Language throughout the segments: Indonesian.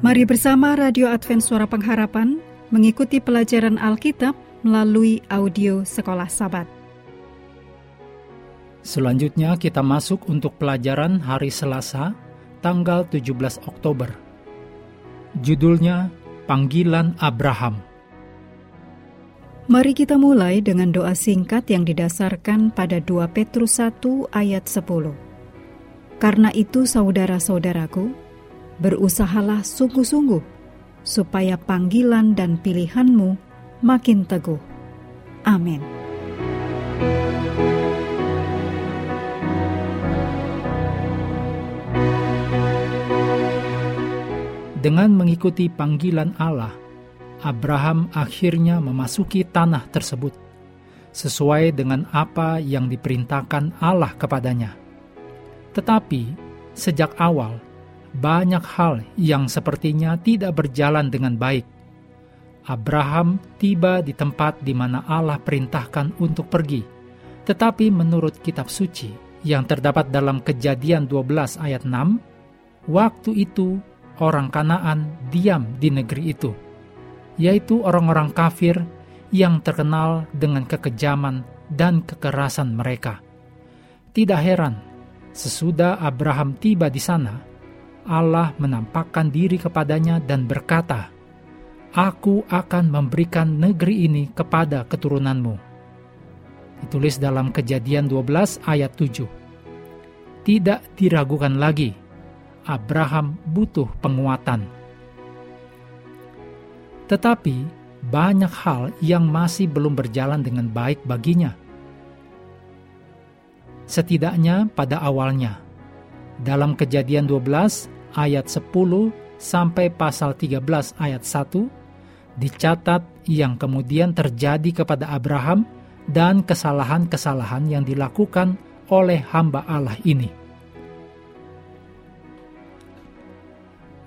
Mari bersama Radio Advent Suara Pengharapan mengikuti pelajaran Alkitab melalui audio Sekolah Sabat. Selanjutnya kita masuk untuk pelajaran hari Selasa, tanggal 17 Oktober. Judulnya Panggilan Abraham. Mari kita mulai dengan doa singkat yang didasarkan pada 2 Petrus 1 ayat 10. Karena itu saudara-saudaraku, berusahalah sungguh-sungguh supaya panggilan dan pilihanmu makin teguh. Amin. Dengan mengikuti panggilan Allah, Abraham akhirnya memasuki tanah tersebut sesuai dengan apa yang diperintahkan Allah kepadanya. Tetapi sejak awal, banyak hal yang sepertinya tidak berjalan dengan baik. Abraham tiba di tempat di mana Allah perintahkan untuk pergi, tetapi menurut kitab suci yang terdapat dalam Kejadian 12 ayat 6, waktu itu orang Kanaan diam di negeri itu, yaitu orang-orang kafir yang terkenal dengan kekejaman dan kekerasan mereka. Tidak heran, sesudah Abraham tiba di sana, Allah menampakkan diri kepadanya dan berkata, Aku akan memberikan negeri ini kepada keturunanmu. Ditulis dalam kejadian 12 ayat 7. Tidak diragukan lagi, Abraham butuh penguatan. Tetapi banyak hal yang masih belum berjalan dengan baik baginya. Setidaknya pada awalnya, dalam kejadian 12 ayat 10 sampai pasal 13 ayat 1, dicatat yang kemudian terjadi kepada Abraham dan kesalahan-kesalahan yang dilakukan oleh hamba Allah ini.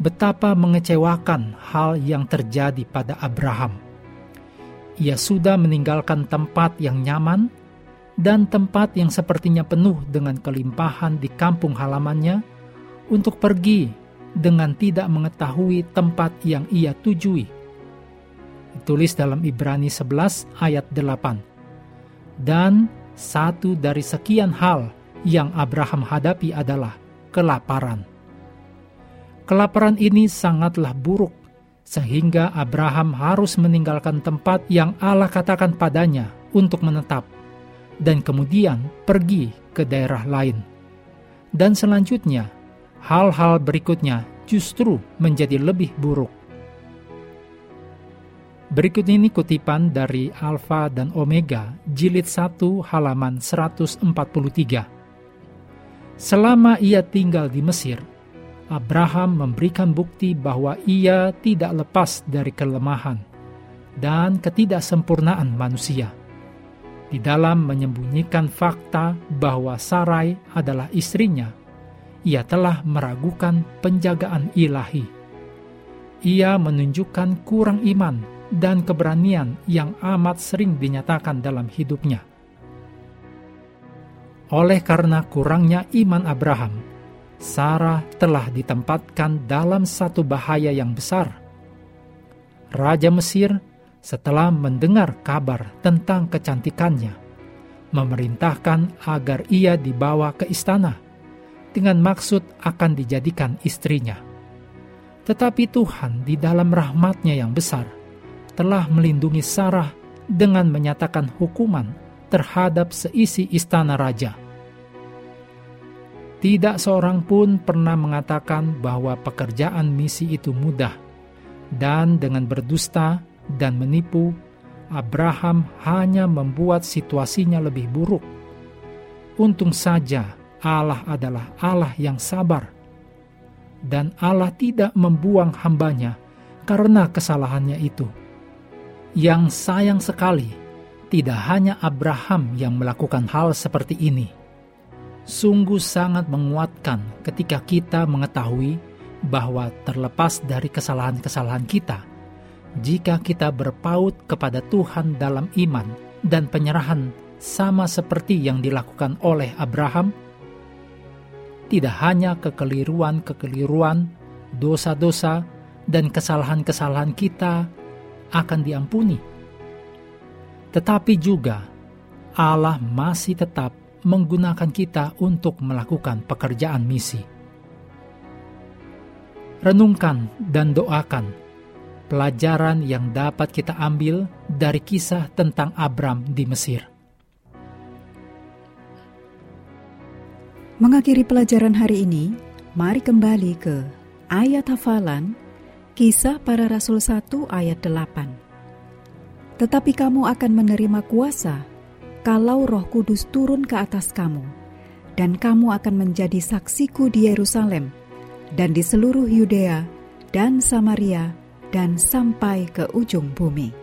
Betapa mengecewakan hal yang terjadi pada Abraham. Ia sudah meninggalkan tempat yang nyaman dan tempat yang sepertinya penuh dengan kelimpahan di kampung halamannya untuk pergi dengan tidak mengetahui tempat yang ia tujui. Ditulis dalam Ibrani 11 ayat 8. Dan satu dari sekian hal yang Abraham hadapi adalah kelaparan. Kelaparan ini sangatlah buruk, sehingga Abraham harus meninggalkan tempat yang Allah katakan padanya untuk menetap, dan kemudian pergi ke daerah lain. Dan selanjutnya, hal-hal berikutnya justru menjadi lebih buruk. Berikut ini kutipan dari Alfa dan Omega, jilid 1 halaman 143. Selama ia tinggal di Mesir, Abraham memberikan bukti bahwa ia tidak lepas dari kelemahan dan ketidaksempurnaan manusia. Di dalam menyembunyikan fakta bahwa Sarai adalah istrinya, ia telah meragukan penjagaan ilahi. Ia menunjukkan kurang iman dan keberanian yang amat sering dinyatakan dalam hidupnya. Oleh karena kurangnya iman Abraham, Sarah telah ditempatkan dalam satu bahaya yang besar. Raja Mesir, setelah mendengar kabar tentang kecantikannya, memerintahkan agar ia dibawa ke istana dengan maksud akan dijadikan istrinya. Tetapi Tuhan di dalam rahmatnya yang besar telah melindungi Sarah dengan menyatakan hukuman terhadap seisi istana raja tidak seorang pun pernah mengatakan bahwa pekerjaan misi itu mudah, dan dengan berdusta dan menipu, Abraham hanya membuat situasinya lebih buruk. Untung saja Allah adalah Allah yang sabar, dan Allah tidak membuang hambanya karena kesalahannya itu. Yang sayang sekali, tidak hanya Abraham yang melakukan hal seperti ini sungguh sangat menguatkan ketika kita mengetahui bahwa terlepas dari kesalahan-kesalahan kita, jika kita berpaut kepada Tuhan dalam iman dan penyerahan sama seperti yang dilakukan oleh Abraham, tidak hanya kekeliruan-kekeliruan, dosa-dosa, dan kesalahan-kesalahan kita akan diampuni, tetapi juga Allah masih tetap menggunakan kita untuk melakukan pekerjaan misi. Renungkan dan doakan pelajaran yang dapat kita ambil dari kisah tentang Abram di Mesir. Mengakhiri pelajaran hari ini, mari kembali ke ayat hafalan Kisah para Rasul 1 ayat 8. Tetapi kamu akan menerima kuasa kalau Roh Kudus turun ke atas kamu, dan kamu akan menjadi saksiku di Yerusalem dan di seluruh Yudea dan Samaria dan sampai ke ujung bumi.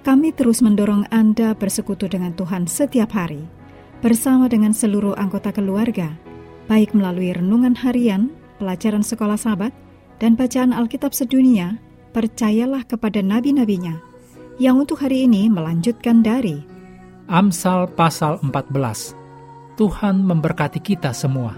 Kami terus mendorong Anda bersekutu dengan Tuhan setiap hari, bersama dengan seluruh anggota keluarga, baik melalui renungan harian, pelajaran sekolah sahabat, dan bacaan Alkitab sedunia, percayalah kepada nabi-nabinya, yang untuk hari ini melanjutkan dari Amsal pasal 14. Tuhan memberkati kita semua.